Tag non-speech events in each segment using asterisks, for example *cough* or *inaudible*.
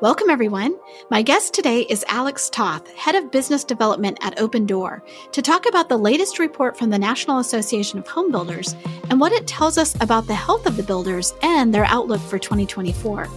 Welcome, everyone. My guest today is Alex Toth, Head of Business Development at Opendoor, to talk about the latest report from the National Association of Home Builders and what it tells us about the health of the builders and their outlook for 2024.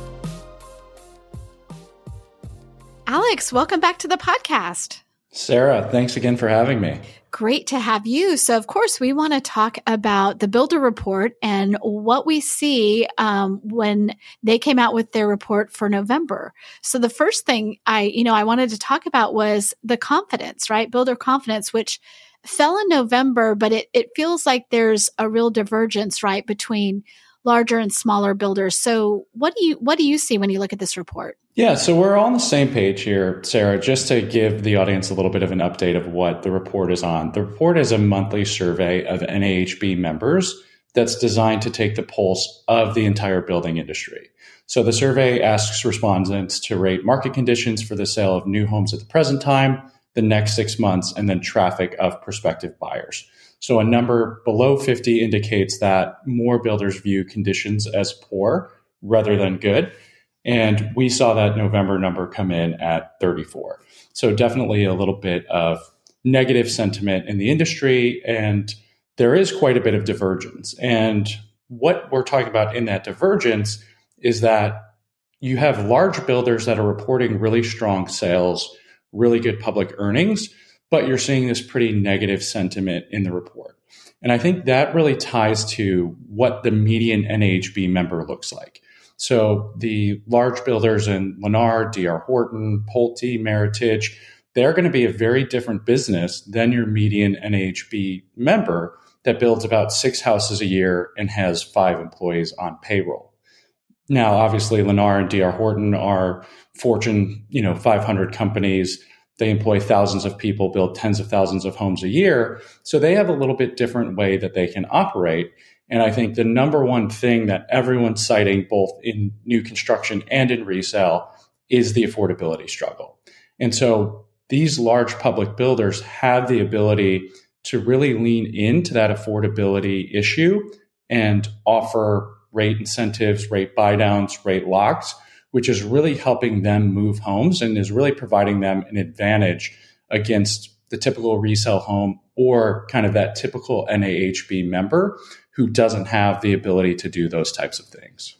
Alex, welcome back to the podcast. Sarah, thanks again for having me. Great to have you. So, of course, we want to talk about the Builder Report and what we see um, when they came out with their report for November. So, the first thing I, you know, I wanted to talk about was the confidence, right? Builder confidence, which fell in November, but it, it feels like there's a real divergence, right, between larger and smaller builders. So what do you what do you see when you look at this report? Yeah, so we're on the same page here, Sarah, just to give the audience a little bit of an update of what the report is on. The report is a monthly survey of NAHB members that's designed to take the pulse of the entire building industry. So the survey asks respondents to rate market conditions for the sale of new homes at the present time, the next six months, and then traffic of prospective buyers. So a number below 50 indicates that more builders view conditions as poor rather than good. And we saw that November number come in at 34. So definitely a little bit of negative sentiment in the industry. And there is quite a bit of divergence. And what we're talking about in that divergence is that you have large builders that are reporting really strong sales, really good public earnings, but you're seeing this pretty negative sentiment in the report. And I think that really ties to what the median NHB member looks like. So the large builders in Lennar, DR Horton, Pulte, Meritage, they're going to be a very different business than your median NHB member that builds about six houses a year and has five employees on payroll. Now, obviously, Lennar and DR Horton are Fortune, you know, 500 companies they employ thousands of people, build tens of thousands of homes a year. So they have a little bit different way that they can operate. And I think the number one thing that everyone's citing, both in new construction and in resale, is the affordability struggle. And so these large public builders have the ability to really lean into that affordability issue and offer rate incentives, rate buydowns, rate locks which is really helping them move homes and is really providing them an advantage against the typical resale home or kind of that typical NAHB member who doesn't have the ability to do those types of things.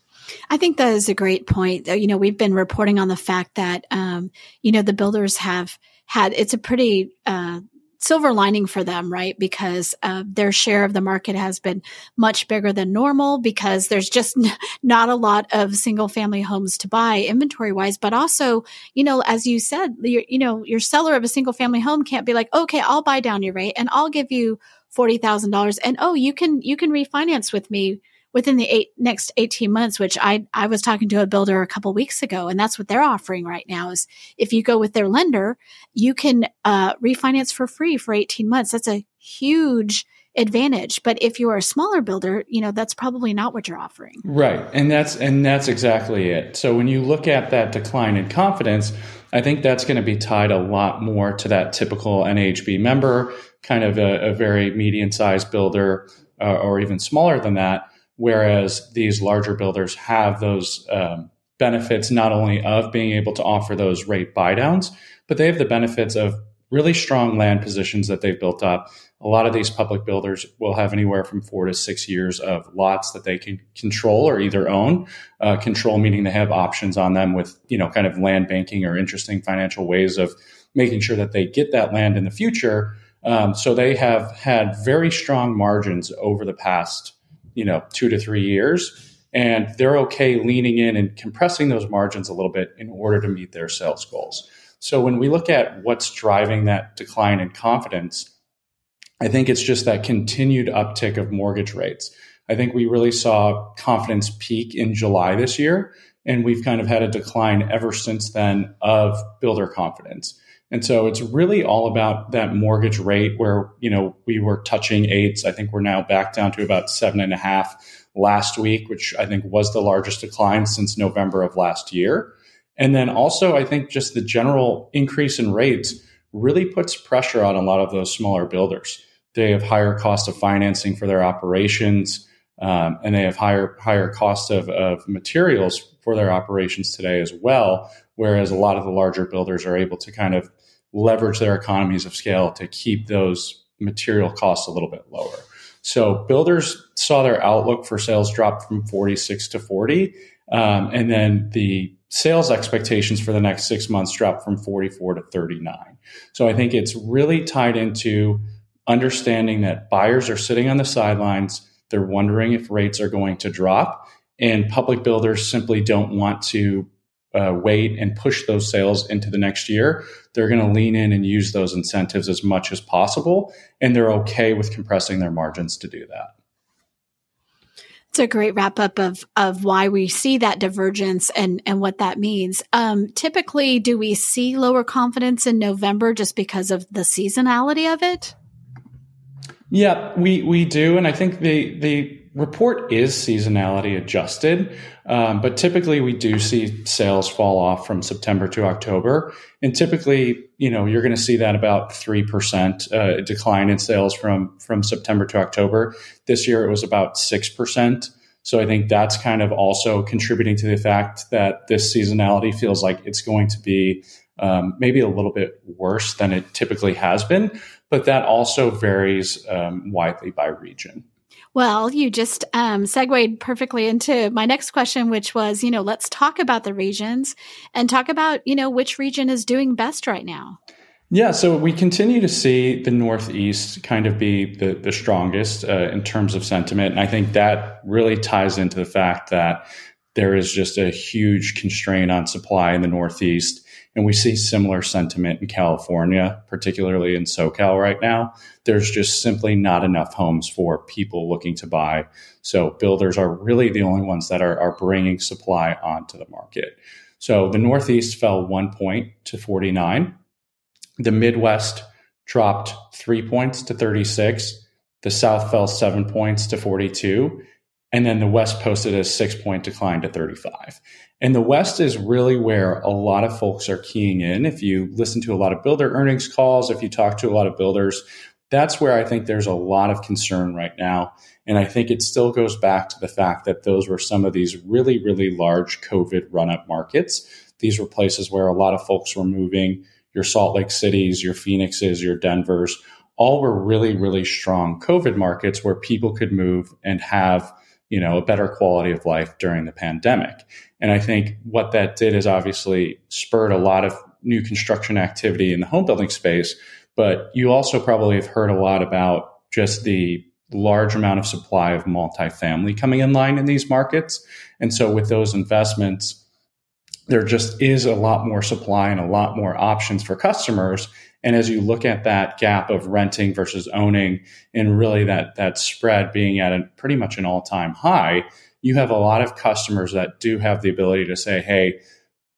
I think that is a great point. You know, we've been reporting on the fact that, um, you know, the builders have had, it's a pretty, uh, silver lining for them, right? Because uh, their share of the market has been much bigger than normal because there's just n- not a lot of single family homes to buy inventory wise. But also, you know, as you said, you know, your seller of a single family home can't be like, okay, I'll buy down your rate and I'll give you forty thousand dollars, and oh, you can you can refinance with me within the eight, next 18 months, which I, I was talking to a builder a couple weeks ago, and that's what they're offering right now is if you go with their lender, you can uh, refinance for free for 18 months. That's a huge advantage. But if you are a smaller builder, you know, that's probably not what you're offering. Right. And that's and that's exactly it. So when you look at that decline in confidence, I think that's going to be tied a lot more to that typical NHB member, kind of a, a very median sized builder uh, or even smaller than that Whereas these larger builders have those um, benefits not only of being able to offer those rate buydowns, but they have the benefits of really strong land positions that they've built up. A lot of these public builders will have anywhere from four to six years of lots that they can control or either own. Uh, control meaning they have options on them with, you know, kind of land banking or interesting financial ways of making sure that they get that land in the future. Um, so they have had very strong margins over the past you know two to three years and they're okay leaning in and compressing those margins a little bit in order to meet their sales goals. So when we look at what's driving that decline in confidence i think it's just that continued uptick of mortgage rates. I think we really saw confidence peak in july this year and we've kind of had a decline ever since then of builder confidence and so it's really all about that mortgage rate where, you know, we were touching eights. I think we're now back down to about seven and a half last week, which I think was the largest decline since November of last year. And then also, I think just the general increase in rates really puts pressure on a lot of those smaller builders. They have higher cost of financing for their operations, um, and they have higher higher cost of, of materials for their operations today as well. Whereas a lot of the larger builders are able to kind of leverage their economies of scale to keep those material costs a little bit lower. So builders saw their outlook for sales drop from 46 to 40. Um, and then the sales expectations for the next six months dropped from 44 to 39. So I think it's really tied into understanding that buyers are sitting on the sidelines. They're wondering if rates are going to drop. And public builders simply don't want to uh, wait and push those sales into the next year, they're going to lean in and use those incentives as much as possible. And they're okay with compressing their margins to do that. It's a great wrap up of of why we see that divergence and and what that means. Um, typically, do we see lower confidence in November just because of the seasonality of it? Yeah, we we do, and I think the the report is seasonality adjusted, um, but typically we do see sales fall off from September to October, and typically, you know, you're going to see that about three percent uh, decline in sales from from September to October. This year it was about six percent. So I think that's kind of also contributing to the fact that this seasonality feels like it's going to be um, maybe a little bit worse than it typically has been, but that also varies um, widely by region. Well, you just um, segued perfectly into my next question, which was, you know, let's talk about the regions and talk about, you know, which region is doing best right now. Yeah, so we continue to see the Northeast kind of be the, the strongest uh, in terms of sentiment. And I think that really ties into the fact that there is just a huge constraint on supply in the Northeast. And we see similar sentiment in California, particularly in SoCal right now. There's just simply not enough homes for people looking to buy. So builders are really the only ones that are, are bringing supply onto the market. So the Northeast fell one point to 49. The Midwest dropped three points to 36. The South fell seven points to 42. And then the West posted a six point decline to 35. And the West is really where a lot of folks are keying in. If you listen to a lot of builder earnings calls, if you talk to a lot of builders, that's where I think there's a lot of concern right now. And I think it still goes back to the fact that those were some of these really, really large COVID run up markets. These were places where a lot of folks were moving. Your Salt Lake Cities, your Phoenixes, your Denvers, all were really, really strong COVID markets where people could move and have you know, a better quality of life during the pandemic. And I think what that did is obviously spurred a lot of new construction activity in the home building space. But you also probably have heard a lot about just the large amount of supply of multifamily coming in line in these markets. And so with those investments, there just is a lot more supply and a lot more options for customers. And as you look at that gap of renting versus owning and really that, that spread being at a pretty much an all time high, you have a lot of customers that do have the ability to say, Hey,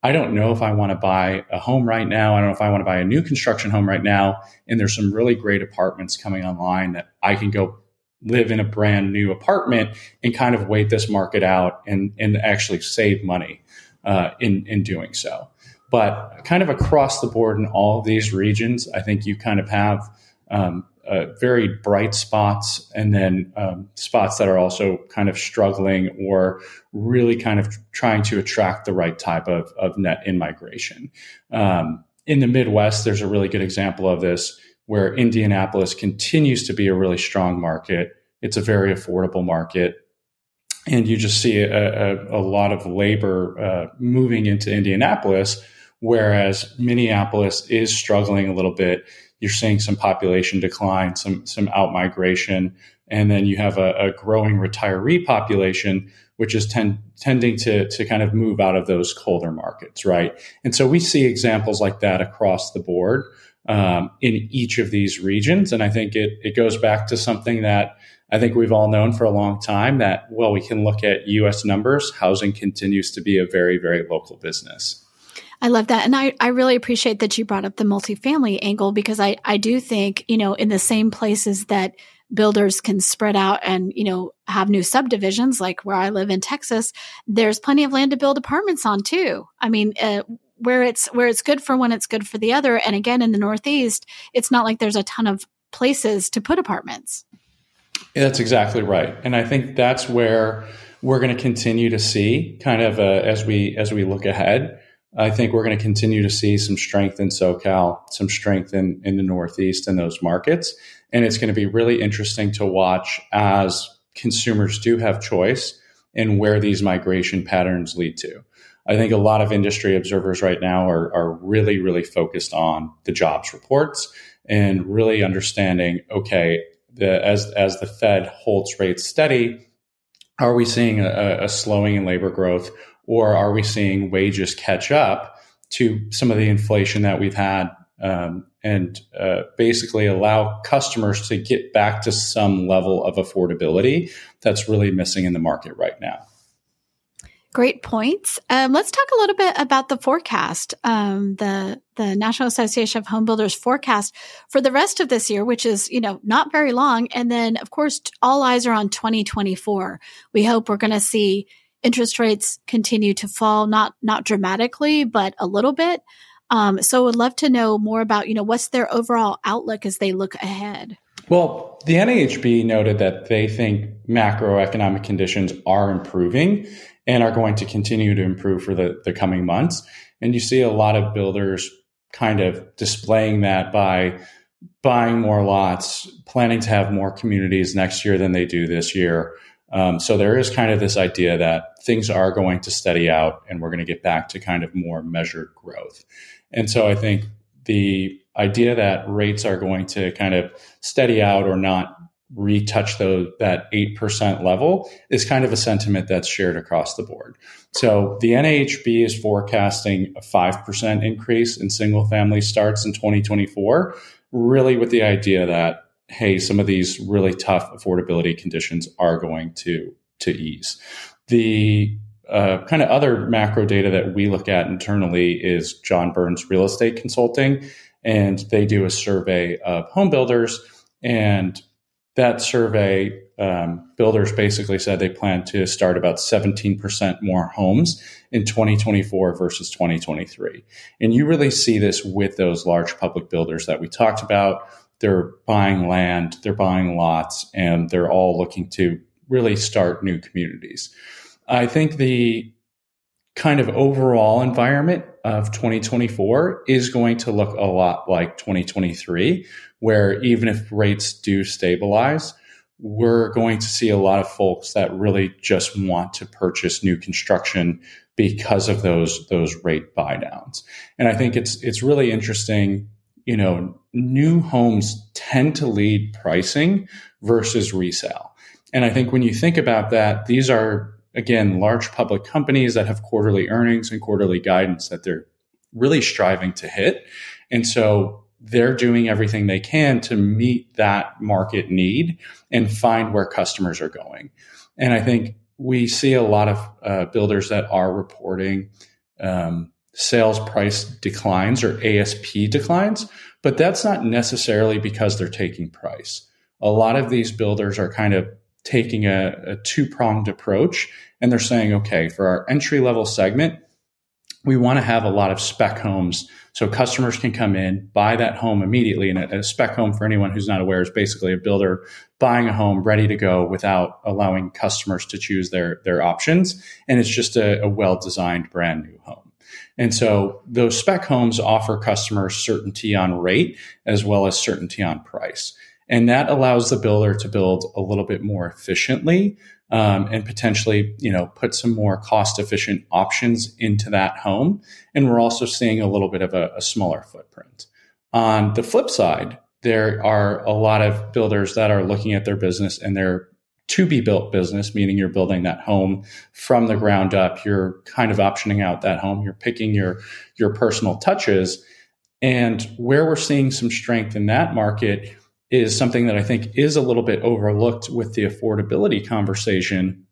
I don't know if I want to buy a home right now. I don't know if I want to buy a new construction home right now. And there's some really great apartments coming online that I can go live in a brand new apartment and kind of wait this market out and, and actually save money uh, in, in doing so. But kind of across the board in all of these regions, I think you kind of have um, uh, very bright spots and then um, spots that are also kind of struggling or really kind of trying to attract the right type of, of net in migration. Um, in the Midwest, there's a really good example of this where Indianapolis continues to be a really strong market. It's a very affordable market and you just see a, a, a lot of labor uh, moving into Indianapolis, whereas Minneapolis is struggling a little bit. You're seeing some population decline, some some outmigration, and then you have a, a growing retiree population, which is ten, tending to to kind of move out of those colder markets, right? And so we see examples like that across the board um, in each of these regions, and I think it it goes back to something that I think we've all known for a long time that, well, we can look at US numbers. Housing continues to be a very, very local business. I love that. And I, I really appreciate that you brought up the multifamily angle because I, I do think, you know, in the same places that builders can spread out and, you know, have new subdivisions like where I live in Texas, there's plenty of land to build apartments on too. I mean, uh, where it's where it's good for one, it's good for the other. And again, in the Northeast, it's not like there's a ton of places to put apartments. That's exactly right, and I think that's where we're going to continue to see kind of as we as we look ahead. I think we're going to continue to see some strength in SoCal, some strength in in the Northeast in those markets, and it's going to be really interesting to watch as consumers do have choice and where these migration patterns lead to. I think a lot of industry observers right now are, are really, really focused on the jobs reports and really understanding, okay, the, as, as the Fed holds rates steady, are we seeing a, a slowing in labor growth or are we seeing wages catch up to some of the inflation that we've had um, and uh, basically allow customers to get back to some level of affordability that's really missing in the market right now. Great points. Um, let's talk a little bit about the forecast, um, the the National Association of Home Builders forecast for the rest of this year, which is you know not very long, and then of course all eyes are on 2024. We hope we're going to see interest rates continue to fall, not not dramatically, but a little bit. Um, so, would love to know more about you know what's their overall outlook as they look ahead. Well, the NAHB noted that they think macroeconomic conditions are improving and are going to continue to improve for the, the coming months. And you see a lot of builders kind of displaying that by buying more lots, planning to have more communities next year than they do this year. Um, so there is kind of this idea that things are going to steady out and we're going to get back to kind of more measured growth. And so I think the idea that rates are going to kind of steady out or not retouch those that 8% level is kind of a sentiment that's shared across the board. So the NAHB is forecasting a 5% increase in single family starts in 2024, really with the idea that hey, some of these really tough affordability conditions are going to to ease. The uh, kind of other macro data that we look at internally is John Burns Real Estate Consulting, and they do a survey of home builders and that survey, um, builders basically said they plan to start about 17% more homes in 2024 versus 2023. And you really see this with those large public builders that we talked about. They're buying land, they're buying lots, and they're all looking to really start new communities. I think the kind of overall environment of 2024 is going to look a lot like 2023, where even if rates do stabilize, we're going to see a lot of folks that really just want to purchase new construction because of those those rate buy downs. And I think it's it's really interesting, you know, new homes tend to lead pricing versus resale. And I think when you think about that, these are again large public companies that have quarterly earnings and quarterly guidance that they're really striving to hit. And so they're doing everything they can to meet that market need and find where customers are going. And I think we see a lot of uh, builders that are reporting um, sales price declines or ASP declines, but that's not necessarily because they're taking price. A lot of these builders are kind of taking a, a two pronged approach and they're saying, okay, for our entry level segment, we want to have a lot of spec homes so customers can come in, buy that home immediately. And a, spec home, for anyone who's not aware, is basically a builder buying a home ready to go without allowing customers to choose their, their options. And it's just a, a well designed brand new home. And so those spec homes offer customers certainty on rate as well as certainty on price. And that allows the builder to build a little bit more efficiently um, and potentially, you know, put some more cost efficient options into that home. And we're also seeing a little bit of a, a smaller footprint. On the flip side, there are a lot of builders that are looking at their business and their to be built business, meaning you're building that home from the ground up. You're kind of optioning out that home. You're picking your, your personal touches. And where we're seeing some strength in that market is something that I think is a little bit overlooked with the affordability conversation,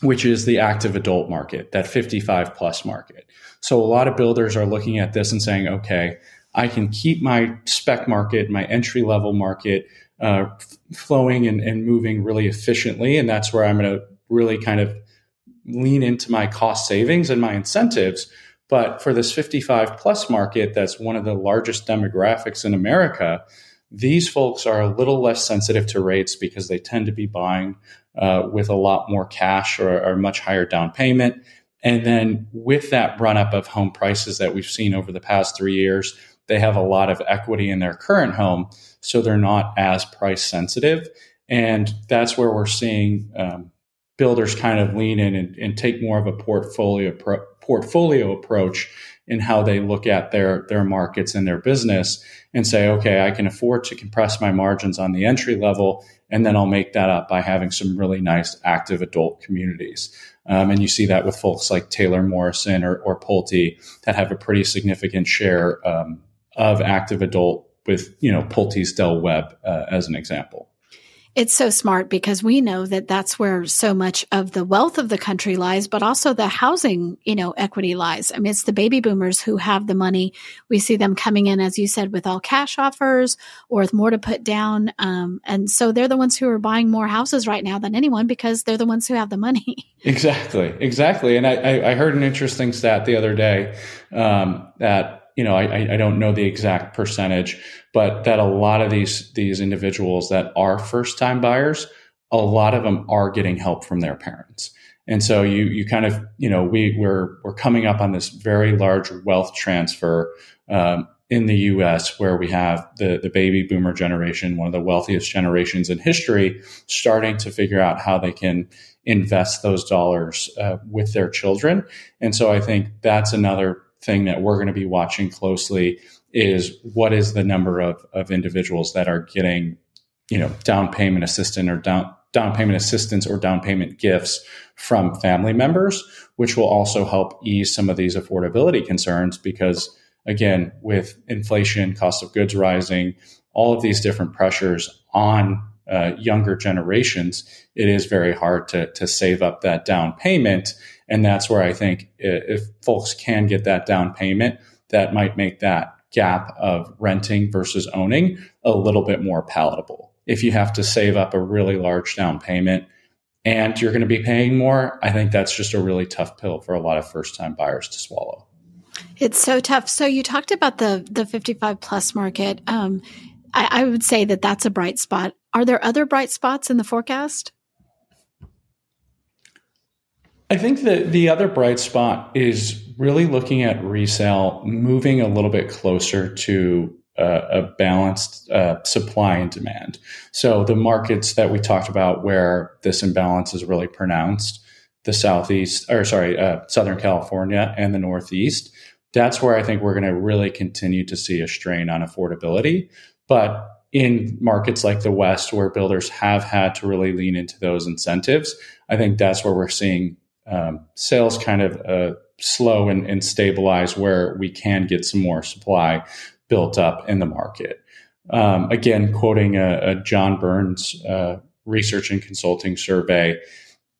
which is the active adult market, that 55 plus market. So a lot of builders are looking at this and saying, okay, I can keep my spec market, my entry level market uh, flowing and, and moving really efficiently. And that's where I'm going to really kind of lean into my cost savings and my incentives. But for this 55 plus market, that's one of the largest demographics in America, these folks are a little less sensitive to rates because they tend to be buying uh, with a lot more cash or, a much higher down payment. And then with that run up of home prices that we've seen over the past three years, they have a lot of equity in their current home. So they're not as price sensitive. And that's where we're seeing um, builders kind of lean in and, and take more of a portfolio pro- portfolio approach in how they look at their their markets and their business and say, okay, I can afford to compress my margins on the entry level, and then I'll make that up by having some really nice active adult communities. Um, and you see that with folks like Taylor Morrison or, or Pulte that have a pretty significant share um, of active adult with you know Pulte's Del Webb uh, as an example. It's so smart because we know that that's where so much of the wealth of the country lies, but also the housing, you know, equity lies. I mean, it's the baby boomers who have the money. We see them coming in, as you said, with all cash offers or with more to put down. Um, and so they're the ones who are buying more houses right now than anyone because they're the ones who have the money. *laughs* Exactly. Exactly. And I, I heard an interesting stat the other day um, that you know, I, I don't know the exact percentage, but that a lot of these these individuals that are first time buyers, a lot of them are getting help from their parents. And so you you kind of you know we we're we're coming up on this very large wealth transfer um, in the U.S. where we have the the baby boomer generation, one of the wealthiest generations in history, starting to figure out how they can invest those dollars uh, with their children. And so I think that's another thing that we're going to be watching closely is what is the number of, of individuals that are getting, you know, down payment assistance or down down payment assistance or down payment gifts from family members, which will also help ease some of these affordability concerns because again, with inflation, cost of goods rising, all of these different pressures on uh, younger generations, it is very hard to, to save up that down payment. And that's where I think if folks can get that down payment, that might make that gap of renting versus owning a little bit more palatable. If you have to save up a really large down payment and you're going to be paying more, I think that's just a really tough pill for a lot of first time buyers to swallow. It's so tough. So you talked about the the 55 plus market. Um, I, I would say that that's a bright spot. Are there other bright spots in the forecast? I think that the other bright spot is really looking at resale moving a little bit closer to uh, a balanced uh, supply and demand. So the markets that we talked about where this imbalance is really pronounced, the southeast or sorry, uh, Southern California and the Northeast, that's where I think we're going to really continue to see a strain on affordability. But in markets like the West, where builders have had to really lean into those incentives, I think that's where we're seeing um, sales kind of uh, slow and, and, stabilize where we can get some more supply built up in the market. Um, again, quoting a, a John Burns uh, research and consulting survey,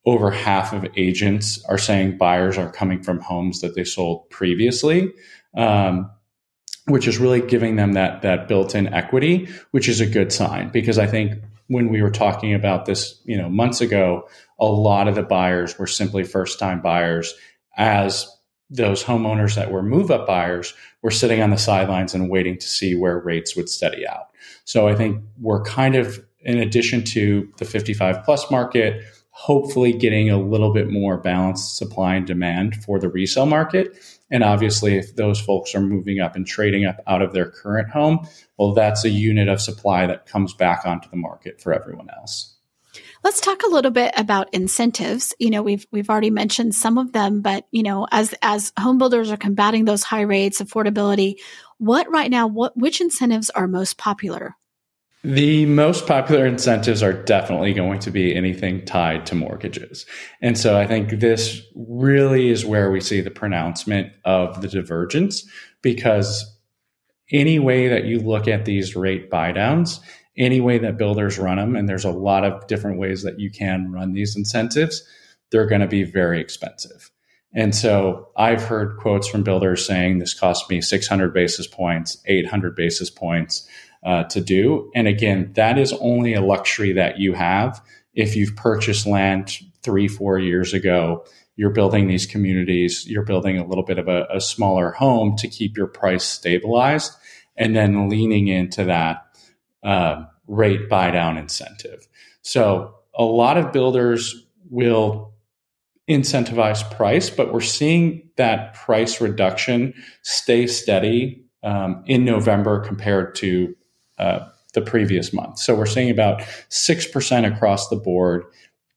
over half of agents are saying buyers are coming from homes that they sold previously. Um, which is really giving them that that built-in equity, which is a good sign because I think when we were talking about this, you know, months ago, a lot of the buyers were simply first-time buyers as those homeowners that were move-up buyers were sitting on the sidelines and waiting to see where rates would steady out. So I think we're kind of in addition to the 55 plus market, hopefully getting a little bit more balanced supply and demand for the resale market and obviously, if those folks are moving up and trading up out of their current home, well, that's a unit of supply that comes back onto the market for everyone else. Let's talk a little bit about incentives. You know, we've we've already mentioned some of them, but you know, as as home builders are combating those high rates, affordability, what right now, what which incentives are most popular? The most popular incentives are definitely going to be anything tied to mortgages. And so I think this really is where we see the pronouncement of the divergence because any way that you look at these rate buydowns, any way that builders run them, and there's a lot of different ways that you can run these incentives, they're going to be very expensive. And so I've heard quotes from builders saying this cost me 600 basis points, 800 basis points. Uh, to do. And again, that is only a luxury that you have if you've purchased land three, four years ago. You're building these communities, you're building a little bit of a, a smaller home to keep your price stabilized, and then leaning into that uh, rate buy down incentive. So a lot of builders will incentivize price, but we're seeing that price reduction stay steady um, in November compared to uh, the previous month. So we're seeing about 6% across the board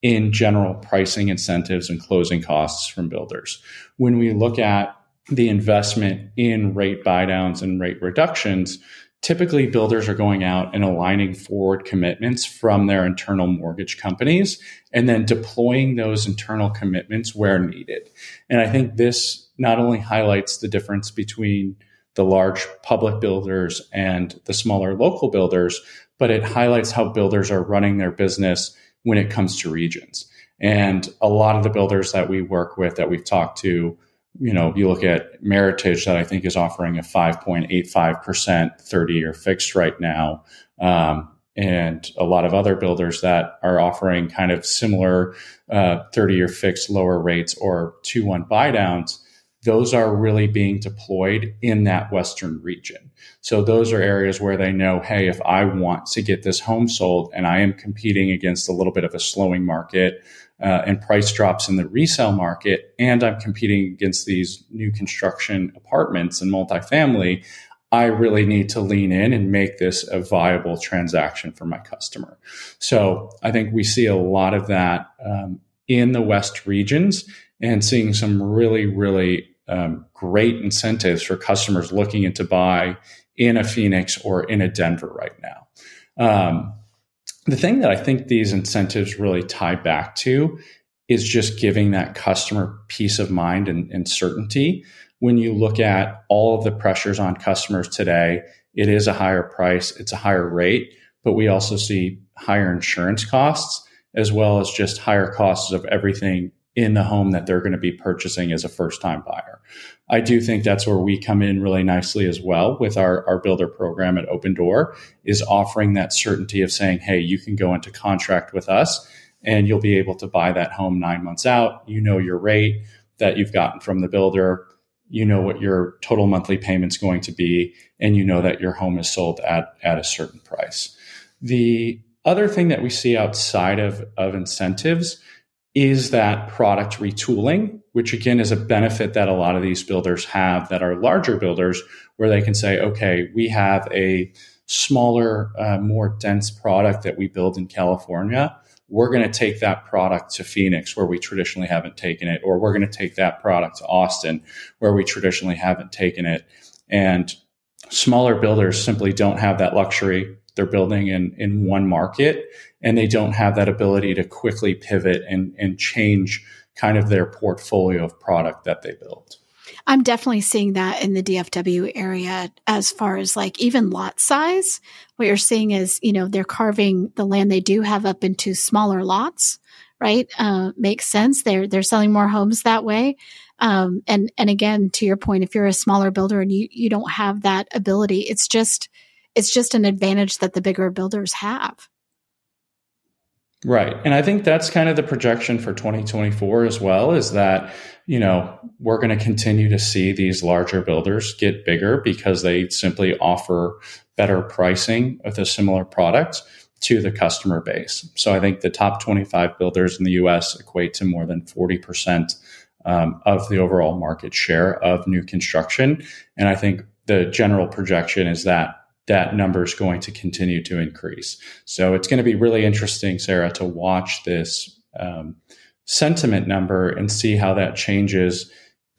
in general pricing incentives and closing costs from builders. When we look at the investment in rate buydowns and rate reductions, typically builders are going out and aligning forward commitments from their internal mortgage companies and then deploying those internal commitments where needed. And I think this not only highlights the difference between the large public builders and the smaller local builders, but it highlights how builders are running their business when it comes to regions. And a lot of the builders that we work with that we've talked to you know, you look at Meritage that I think is offering a 5.85% 30 year fixed right now. Um, and a lot of other builders that are offering kind of similar 30 uh, year fixed lower rates or 2 1 buy downs. Those are really being deployed in that Western region. So those are areas where they know, hey, if I want to get this home sold and I am competing against a little bit of a slowing market, uh, and price drops in the resale market, and I'm competing against these new construction apartments and multifamily, I really need to lean in and make this a viable transaction for my customer. So I think we see a lot of that um, in the West regions and seeing some really, really um, great incentives for customers looking into buy in a Phoenix or in a Denver right now. Um, the thing that I think these incentives really tie back to is just giving that customer peace of mind and, and, certainty. When you look at all of the pressures on customers today, it is a higher price, it's a higher rate, but we also see higher insurance costs as well as just higher costs of everything in the home that they're going to be purchasing as a first time buyer. I do think that's where we come in really nicely as well with our, our builder program at Opendoor is offering that certainty of saying, hey, you can go into contract with us and you'll be able to buy that home nine months out. You know your rate that you've gotten from the builder. You know what your total monthly payment's going to be, and you know that your home is sold at, at a certain price. The other thing that we see outside of, of incentives is that product retooling, which again is a benefit that a lot of these builders have that are larger builders, where they can say, okay, we have a smaller, uh, more dense product that we build in California. We're going to take that product to Phoenix, where we traditionally haven't taken it, or we're going to take that product to Austin, where we traditionally haven't taken it. And smaller builders simply don't have that luxury they're building in, in one market and they don't have that ability to quickly pivot and, and change kind of their portfolio of product that they build. I'm definitely seeing that in the DFW area as far as like even lot size. What you're seeing is, you know, they're carving the land they do have up into smaller lots, right? Uh, makes sense. They're, they're selling more homes that way. Um, and, and again, to your point, if you're a smaller builder and you, you don't have that ability, it's just, it's just an advantage that the bigger builders have. Right. And I think that's kind of the projection for 2024 as well is that, you know, we're going to continue to see these larger builders get bigger because they simply offer better pricing with a similar product to the customer base. So I think the top 25 builders in the US equate to more than 40% um, of the overall market share of new construction. And I think the general projection is that that number is going to continue to increase. So it's going to be really interesting, Sarah, to watch this um, sentiment number and see how that changes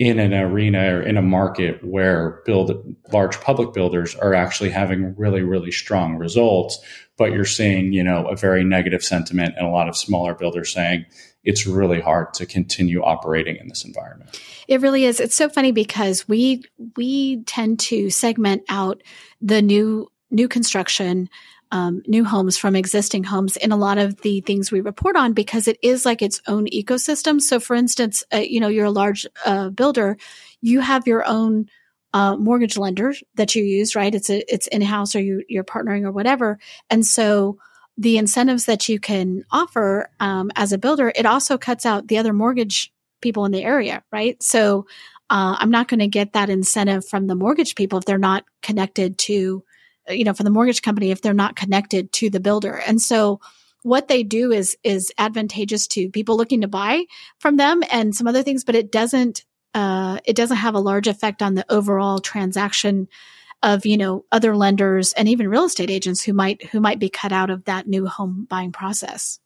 in an arena or in a market where build large public builders are actually having really really strong results but you're seeing you know a very negative sentiment and a lot of smaller builders saying it's really hard to continue operating in this environment it really is it's so funny because we we tend to segment out the new new construction um, new homes from existing homes in a lot of the things we report on because it is like its own ecosystem. So, for instance, uh, you know, you're a large uh, builder, you have your own uh, mortgage lender that you use, right? It's a, it's in house or you, you're partnering or whatever. And so the incentives that you can offer um, as a builder, it also cuts out the other mortgage people in the area, right? So uh, I'm not going to get that incentive from the mortgage people if they're not connected to, you know, from the mortgage company if they're not connected to the builder. And so what they do is is advantageous to people looking to buy from them and some other things, but it doesn't uh, it doesn't have a large effect on the overall transaction of you know other lenders and even real estate agents who might who might be cut out of that new home buying process.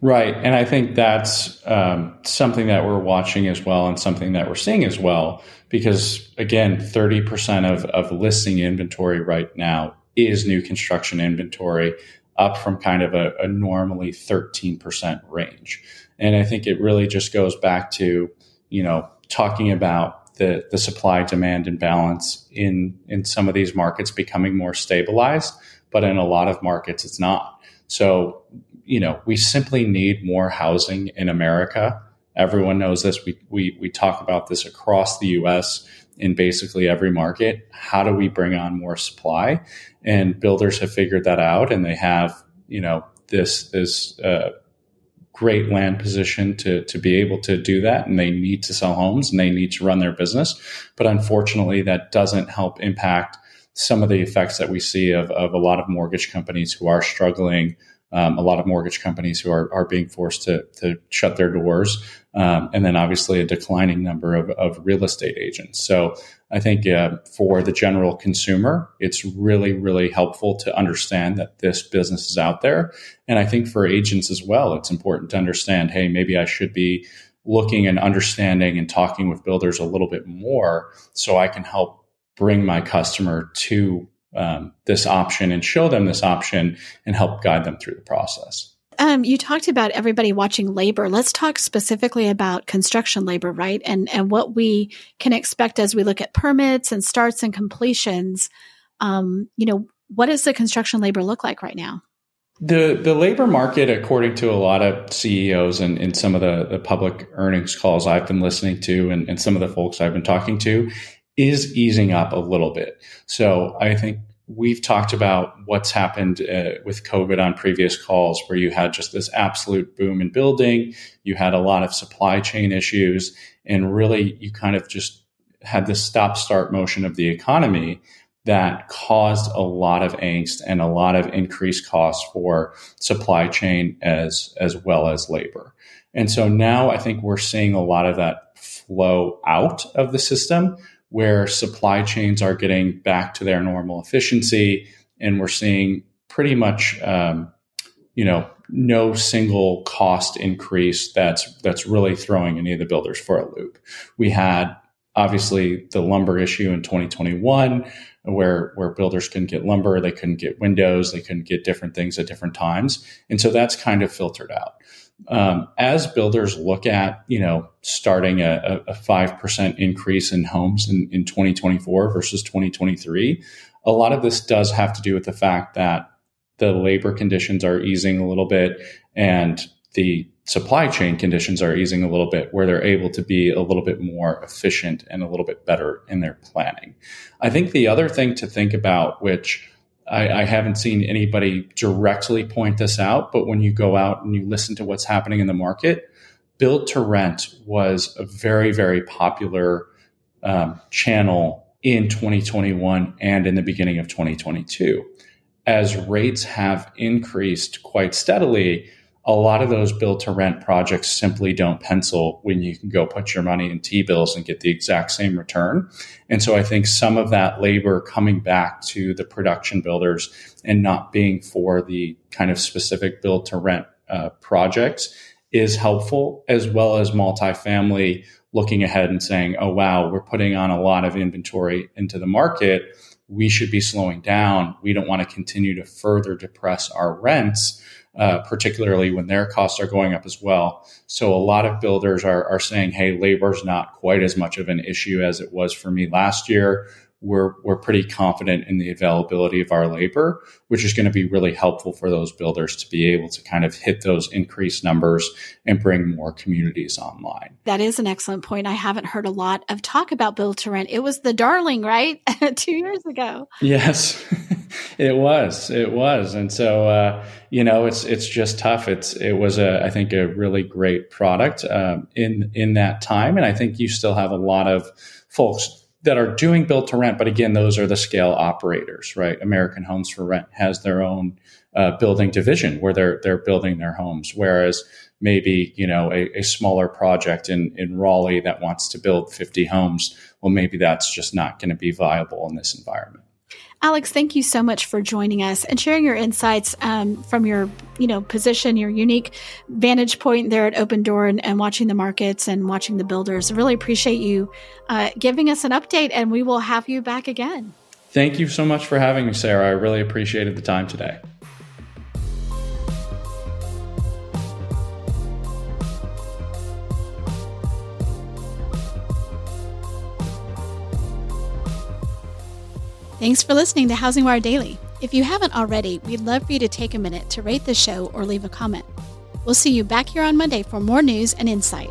Right. And I think that's um, something that we're watching as well and something that we're seeing as well, because again, 30% of, of listing inventory right now is new construction inventory, up from kind of a, a normally 13% range. And I think it really just goes back to, you know, talking about the, the supply demand imbalance in, in some of these markets becoming more stabilized, but in a lot of markets, it's not. So you know, we simply need more housing in America. Everyone knows this. We, we, we talk about this across the US in basically every market. How do we bring on more supply? And builders have figured that out and they have, you know, this, this, uh, great land position to, to be able to do that. And they need to sell homes and they need to run their business. But unfortunately, that doesn't help impact some of the effects that we see of, of a lot of mortgage companies who are struggling um, a lot of mortgage companies who are, are being forced to, to shut their doors, um, and then obviously a declining number of, of real estate agents. So I think uh, for the general consumer, it's really, really helpful to understand that this business is out there. And I think for agents as well, it's important to understand hey, maybe I should be looking and understanding and talking with builders a little bit more so I can help bring my customer to um, this option and show them this option and help guide them through the process. Um, you talked about everybody watching labor. Let's talk specifically about construction labor, right? And and what we can expect as we look at permits and starts and completions. Um, you know, what does the construction labor look like right now? The the labor market, according to a lot of CEOs and in some of the, the public earnings calls I've been listening to and, and some of the folks I've been talking to, is easing up a little bit. So I think we've talked about what's happened uh, with COVID on previous calls, where you had just this absolute boom in building, you had a lot of supply chain issues, and really you kind of just had this stop start motion of the economy that caused a lot of angst and a lot of increased costs for supply chain as as well as labor. And so now I think we're seeing a lot of that flow out of the system where supply chains are getting back to their normal efficiency, and we're seeing pretty much, um, you know, no single cost increase that's that's really throwing any of the builders for a loop. We had obviously the lumber issue in 2021 where where builders couldn't get lumber, they couldn't get windows, they couldn't get different things at different times, and so that's kind of filtered out um, as builders look at you know starting a, a 5% increase in homes in, in 2024 versus 2023 a lot of this does have to do with the fact that the labor conditions are easing a little bit and the supply chain conditions are easing a little bit where they're able to be a little bit more efficient and a little bit better in their planning. I think the other thing to think about which I, I, haven't seen anybody directly point this out, but when you go out and you listen to what's happening in the market, build to rent was a very, very popular um, channel in 2021 and in the beginning of 2022. As rates have increased quite steadily, a lot of those build to rent projects simply don't pencil when you can go put your money in T bills and get the exact same return. And so I think some of that labor coming back to the production builders and not being for the kind of specific build to rent uh, projects is helpful, as well as multifamily looking ahead and saying, oh, wow, we're putting on a lot of inventory into the market. We should be slowing down. We don't want to continue to further depress our rents uh, particularly when their costs are going up as well. So a lot of builders are, are saying, hey, labor's not quite as much of an issue as it was for me last year. we're we're pretty confident in the availability of our labor, which is going to be really helpful for those builders to be able to kind of hit those increased numbers and bring more communities online. That is an excellent point. I haven't heard a lot of talk about build to rent. It was the darling, right? *laughs* 2 years ago. Yes. *laughs* *laughs* it was. It was. And so uh, you know, it's it's just tough. It's it was a I think a really great product um, in in that time and I think you still have a lot of folks that are doing built to rent, but again, those are the scale operators, right? American Homes 4 Rent has their own uh, building division where they're they're building their homes, whereas maybe you know a, a, smaller project in in Raleigh that wants to build 50 homes, well, maybe that's just not going to be viable in this environment. Alex, thank you so much for joining us and sharing your insights um, from your, you know, position, your unique vantage point there at Opendoor and, and watching the markets and watching the builders. Really appreciate you uh, giving us an update, and we will have you back again. Thank you so much for having me, Sarah. I really appreciated the time today. Thanks for listening to Housing Wire Daily. If you haven't already, we'd love for you to take a minute to rate the show or leave a comment. We'll see you back here on Monday for more news and insight.